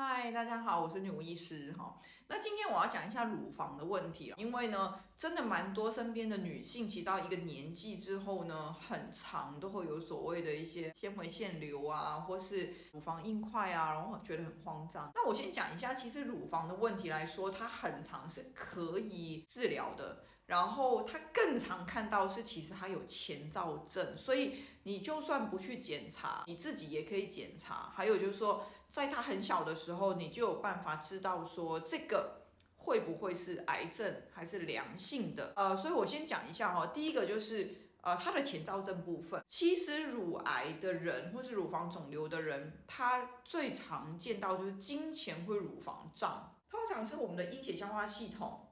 嗨，大家好，我是女巫医师哈。那今天我要讲一下乳房的问题，因为呢，真的蛮多身边的女性，其到一个年纪之后呢，很长都会有所谓的一些纤维腺瘤啊，或是乳房硬块啊，然后觉得很慌张。那我先讲一下，其实乳房的问题来说，它很长是可以治疗的。然后他更常看到是，其实他有前兆症，所以你就算不去检查，你自己也可以检查。还有就是说，在他很小的时候，你就有办法知道说这个会不会是癌症还是良性的。呃，所以我先讲一下哈，第一个就是呃它的前兆症部分。其实乳癌的人或是乳房肿瘤的人，他最常见到就是经前会乳房胀，通常是我们的阴血消化系统。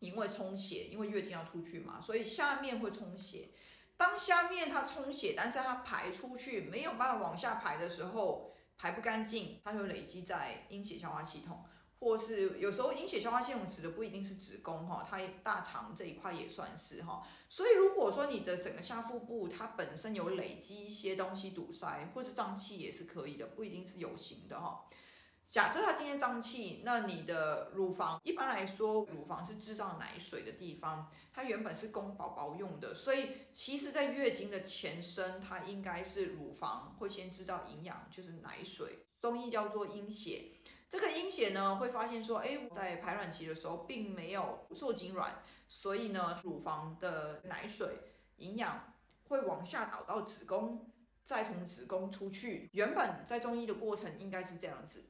因为充血，因为月经要出去嘛，所以下面会充血。当下面它充血，但是它排出去没有办法往下排的时候，排不干净，它就累积在阴血消化系统，或是有时候阴血消化系统指的不一定是子宫哈，它大肠这一块也算是哈。所以如果说你的整个下腹部它本身有累积一些东西堵塞，或是胀气也是可以的，不一定是有形的哈。假设它今天胀气，那你的乳房一般来说，乳房是制造奶水的地方，它原本是供宝宝用的，所以其实，在月经的前身，它应该是乳房会先制造营养，就是奶水，中医叫做阴血。这个阴血呢，会发现说，哎，在排卵期的时候，并没有受精卵，所以呢，乳房的奶水营养会往下导到子宫，再从子宫出去。原本在中医的过程应该是这样子。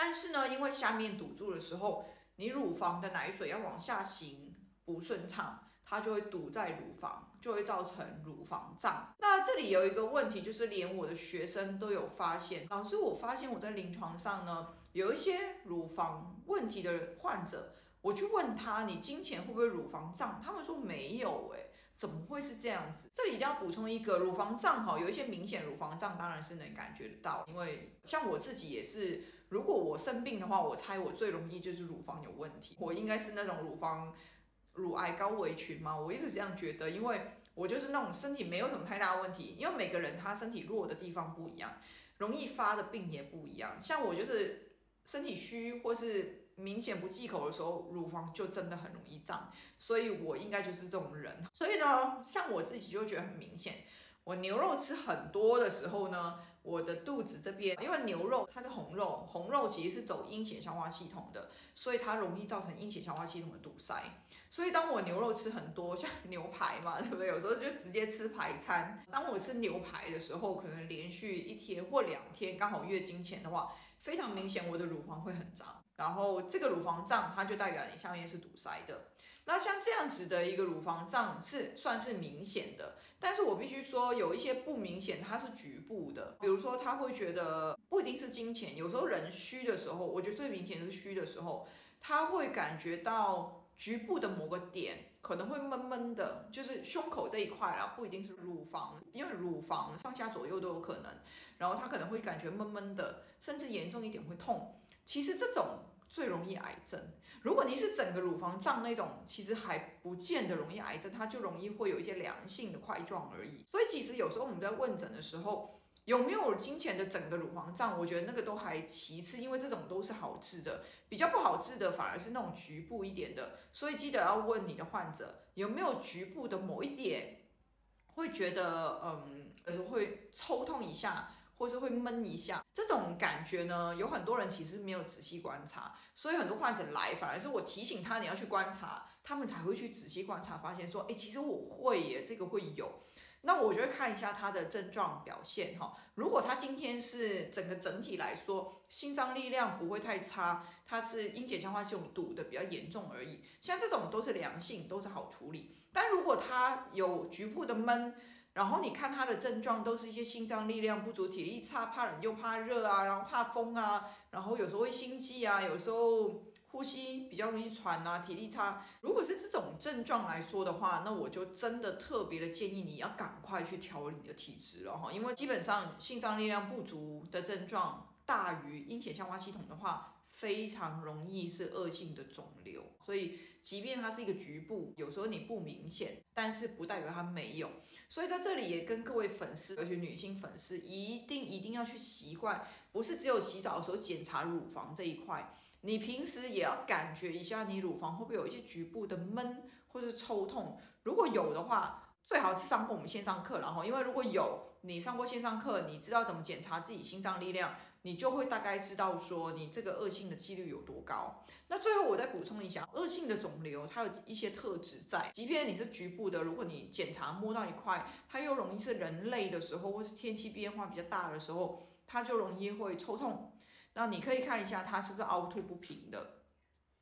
但是呢，因为下面堵住的时候，你乳房的奶水要往下行不顺畅，它就会堵在乳房，就会造成乳房胀。那这里有一个问题，就是连我的学生都有发现，老师，我发现我在临床上呢，有一些乳房问题的患者，我去问他，你经前会不会乳房胀？他们说没有，哎。怎么会是这样子？这里一定要补充一个，乳房胀哈，有一些明显乳房胀，当然是能感觉得到。因为像我自己也是，如果我生病的话，我猜我最容易就是乳房有问题。我应该是那种乳房乳癌高危群嘛，我一直这样觉得，因为我就是那种身体没有什么太大问题，因为每个人他身体弱的地方不一样，容易发的病也不一样。像我就是身体虚或是。明显不忌口的时候，乳房就真的很容易胀，所以我应该就是这种人。所以呢，像我自己就觉得很明显，我牛肉吃很多的时候呢，我的肚子这边，因为牛肉它是红肉，红肉其实是走阴血消化系统的，所以它容易造成阴血消化系统的堵塞。所以当我牛肉吃很多，像牛排嘛，对不对？有时候就直接吃排餐。当我吃牛排的时候，可能连续一天或两天，刚好月经前的话，非常明显我的乳房会很胀。然后这个乳房胀，它就代表你下面是堵塞的。那像这样子的一个乳房胀是算是明显的，但是我必须说有一些不明显，它是局部的。比如说他会觉得不一定是金钱，有时候人虚的时候，我觉得最明显是虚的时候，他会感觉到局部的某个点可能会闷闷的，就是胸口这一块啊，不一定是乳房，因为乳房上下左右都有可能。然后他可能会感觉闷闷的，甚至严重一点会痛。其实这种最容易癌症。如果你是整个乳房胀那种，其实还不见得容易癌症，它就容易会有一些良性的块状而已。所以其实有时候我们在问诊的时候，有没有金钱的整个乳房胀，我觉得那个都还其次，因为这种都是好治的。比较不好治的反而是那种局部一点的。所以记得要问你的患者有没有局部的某一点，会觉得嗯，呃，会抽痛一下。或是会闷一下，这种感觉呢，有很多人其实没有仔细观察，所以很多患者来，反而是我提醒他你要去观察，他们才会去仔细观察，发现说，哎，其实我会耶，这个会有。那我就会看一下他的症状表现哈。如果他今天是整个整体来说，心脏力量不会太差，他是阴血消化系统堵的比较严重而已，像这种都是良性，都是好处理。但如果他有局部的闷，然后你看他的症状都是一些心脏力量不足、体力差、怕冷又怕热啊，然后怕风啊，然后有时候会心悸啊，有时候呼吸比较容易喘啊，体力差。如果是这种症状来说的话，那我就真的特别的建议你要赶快去调理你的体质了哈，因为基本上心脏力量不足的症状大于阴血消化系统的话，非常容易是恶性的肿瘤。所以即便它是一个局部，有时候你不明显，但是不代表它没有。所以在这里也跟各位粉丝，尤其女性粉丝，一定一定要去习惯，不是只有洗澡的时候检查乳房这一块，你平时也要感觉一下你乳房会不会有一些局部的闷或者抽痛，如果有的话，最好是上过我们线上课，然后因为如果有你上过线上课，你知道怎么检查自己心脏力量。你就会大概知道说你这个恶性的几率有多高。那最后我再补充一下，恶性的肿瘤它有一些特质在，即便你是局部的，如果你检查摸到一块，它又容易是人类的时候，或是天气变化比较大的时候，它就容易会抽痛。那你可以看一下它是不是凹凸不平的，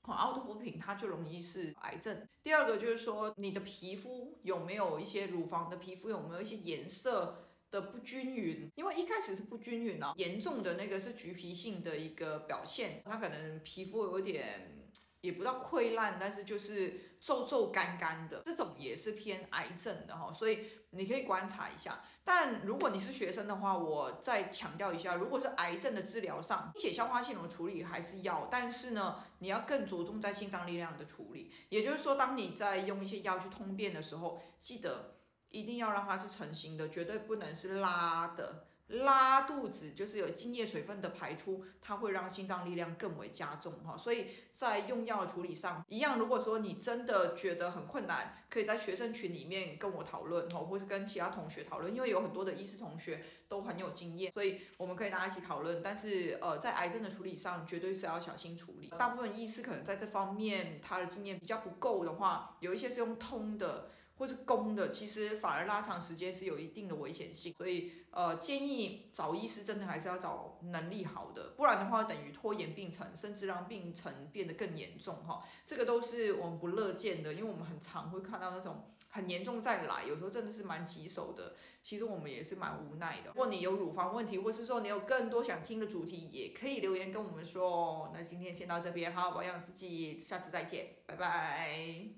凹凸不平它就容易是癌症。第二个就是说你的皮肤有没有一些乳房的皮肤有没有一些颜色的不均匀，因为一开始是不均匀啊，严重的那个是橘皮性的一个表现，它可能皮肤有点，也不到溃烂，但是就是皱皱干干的，这种也是偏癌症的哈，所以你可以观察一下。但如果你是学生的话，我再强调一下，如果是癌症的治疗上，并且消化系统的处理还是要，但是呢，你要更着重在心脏力量的处理，也就是说，当你在用一些药去通便的时候，记得。一定要让它是成型的，绝对不能是拉的。拉肚子就是有津液水分的排出，它会让心脏力量更为加重哈。所以在用药的处理上，一样，如果说你真的觉得很困难，可以在学生群里面跟我讨论哈，或是跟其他同学讨论，因为有很多的医师同学都很有经验，所以我们可以大家一起讨论。但是呃，在癌症的处理上，绝对是要小心处理。大部分医师可能在这方面他的经验比较不够的话，有一些是用通的。或是攻的，其实反而拉长时间是有一定的危险性，所以呃建议找医师真的还是要找能力好的，不然的话等于拖延病程，甚至让病程变得更严重哈，这个都是我们不乐见的，因为我们很常会看到那种很严重再来，有时候真的是蛮棘手的，其实我们也是蛮无奈的。如果你有乳房问题，或是说你有更多想听的主题，也可以留言跟我们说。那今天先到这边，好好保养自己，下次再见，拜拜。